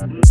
Thank